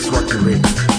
is what.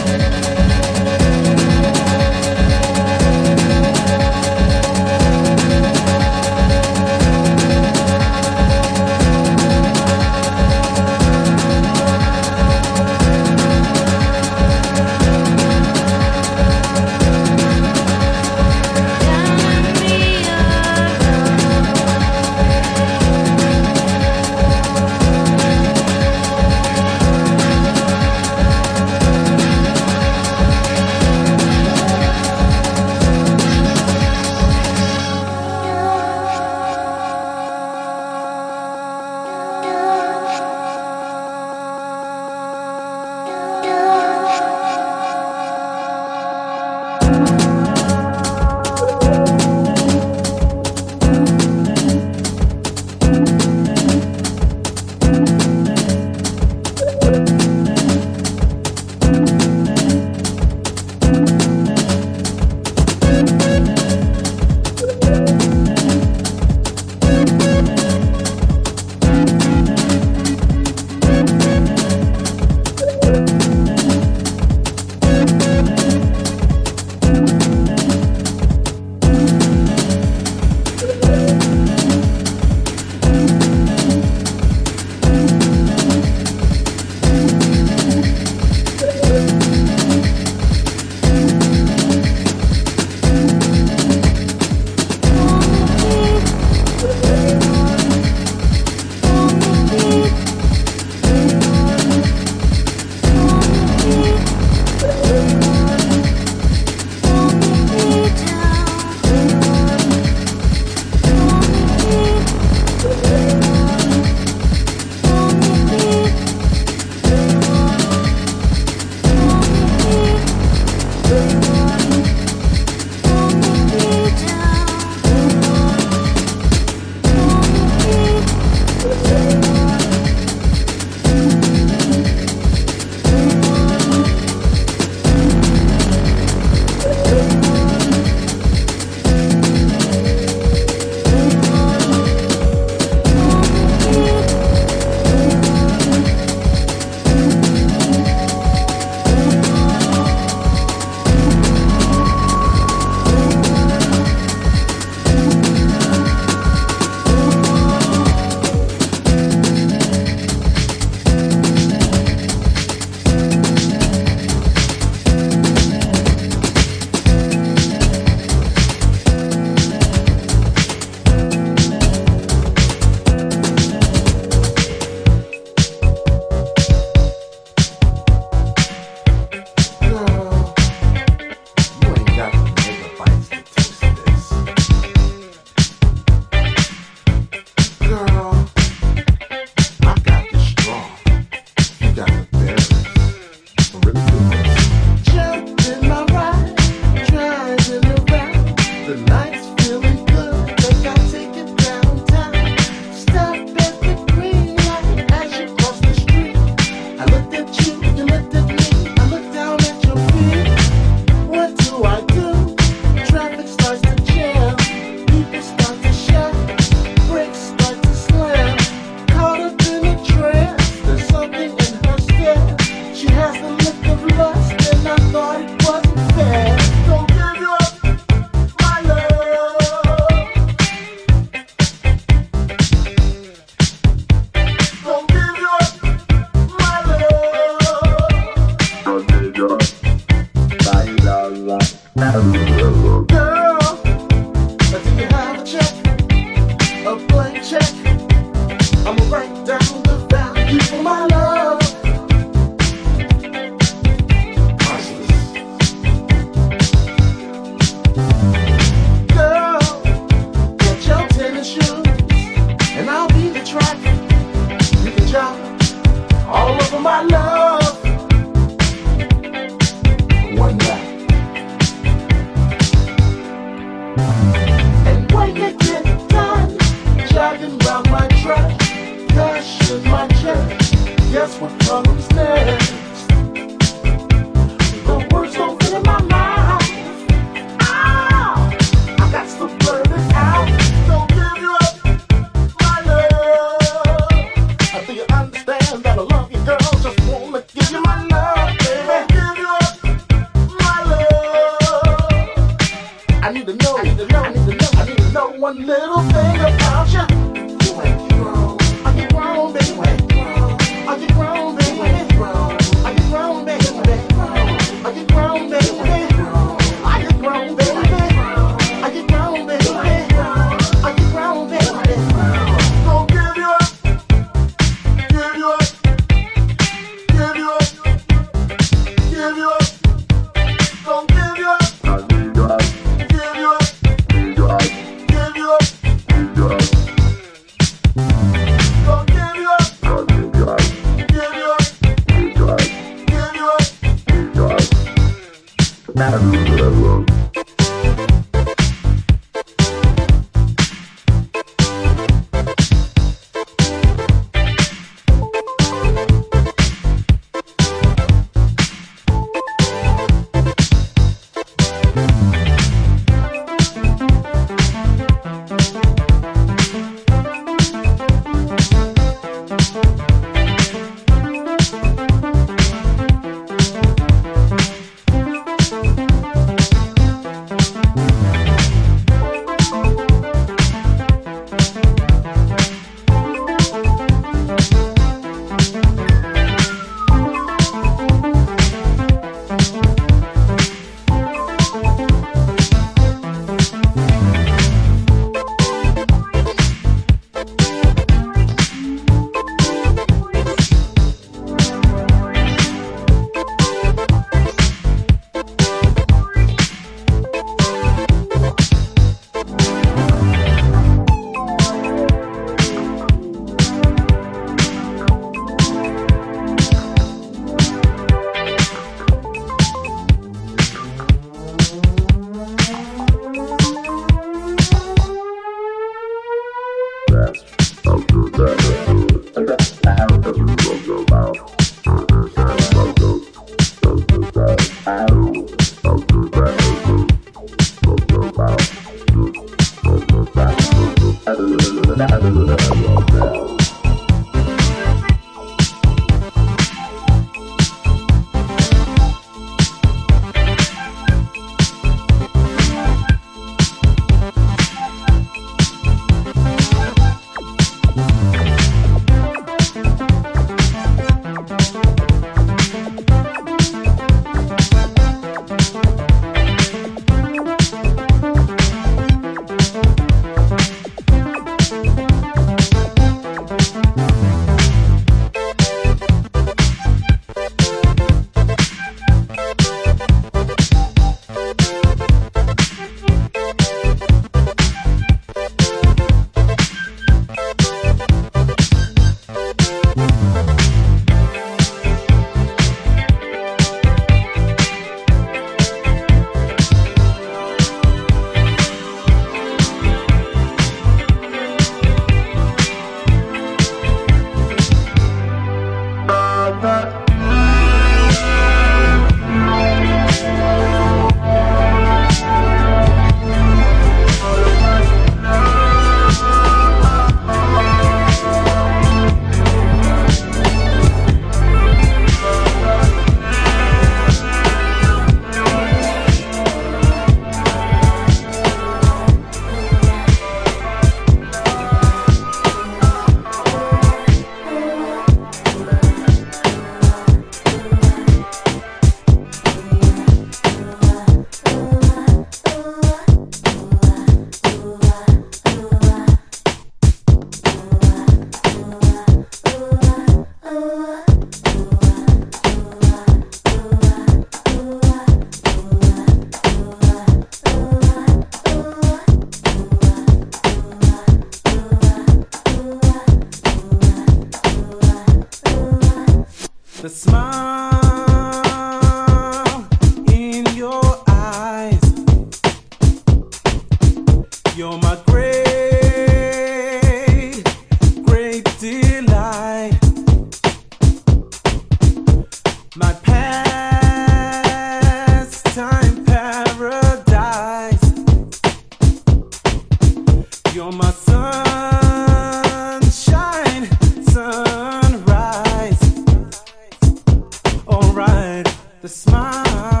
the smile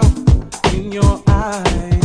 in your eyes.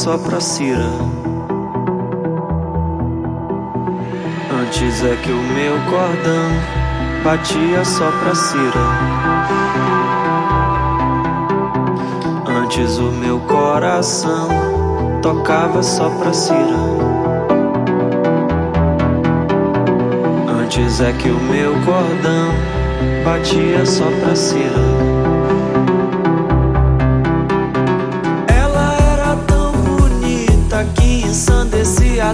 Só pra Cira. Antes é que o meu cordão batia só pra Cira. Antes o meu coração tocava só pra Cira. Antes é que o meu cordão batia só pra Cira.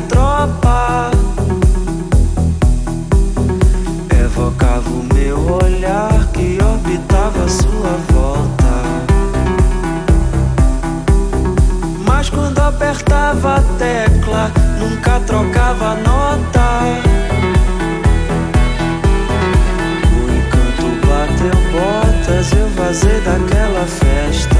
Tropa evocava o meu olhar que orbitava a sua volta. Mas quando apertava a tecla, nunca trocava nota. O encanto bateu botas, eu vazei daquela festa.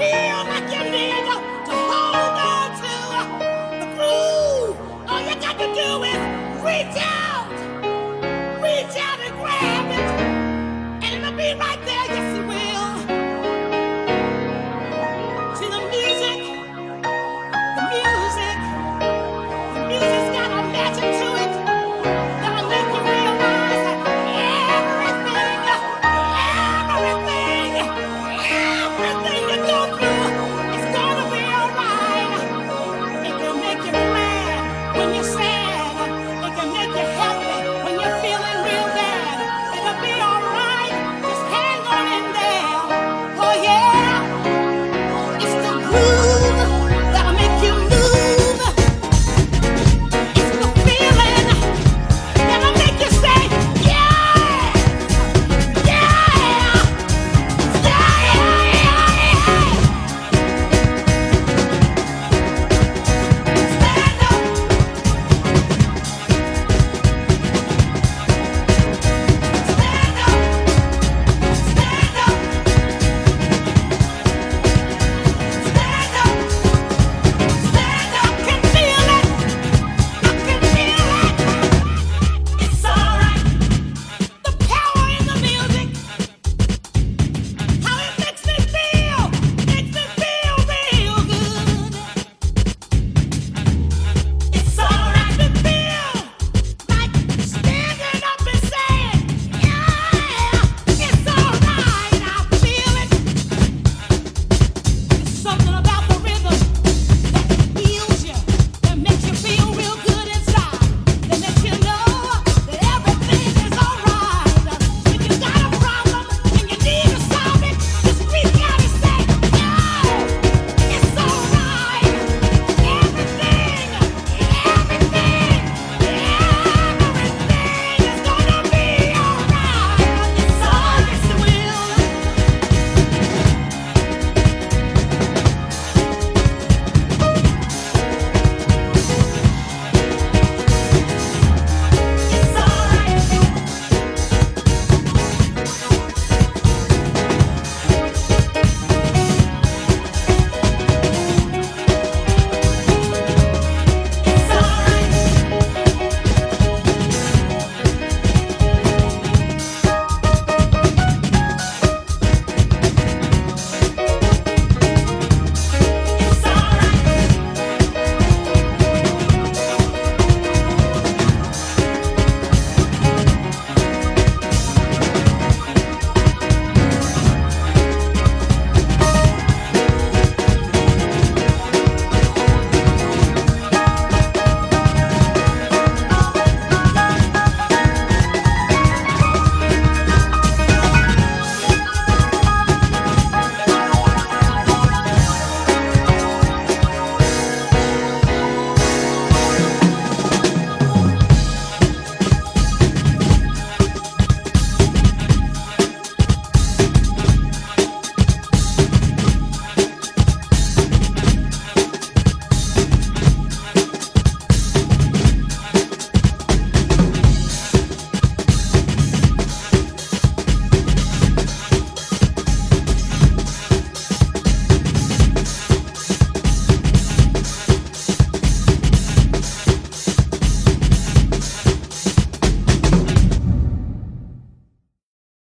feel like you need to hold on to the groove. All you got to do is reach out.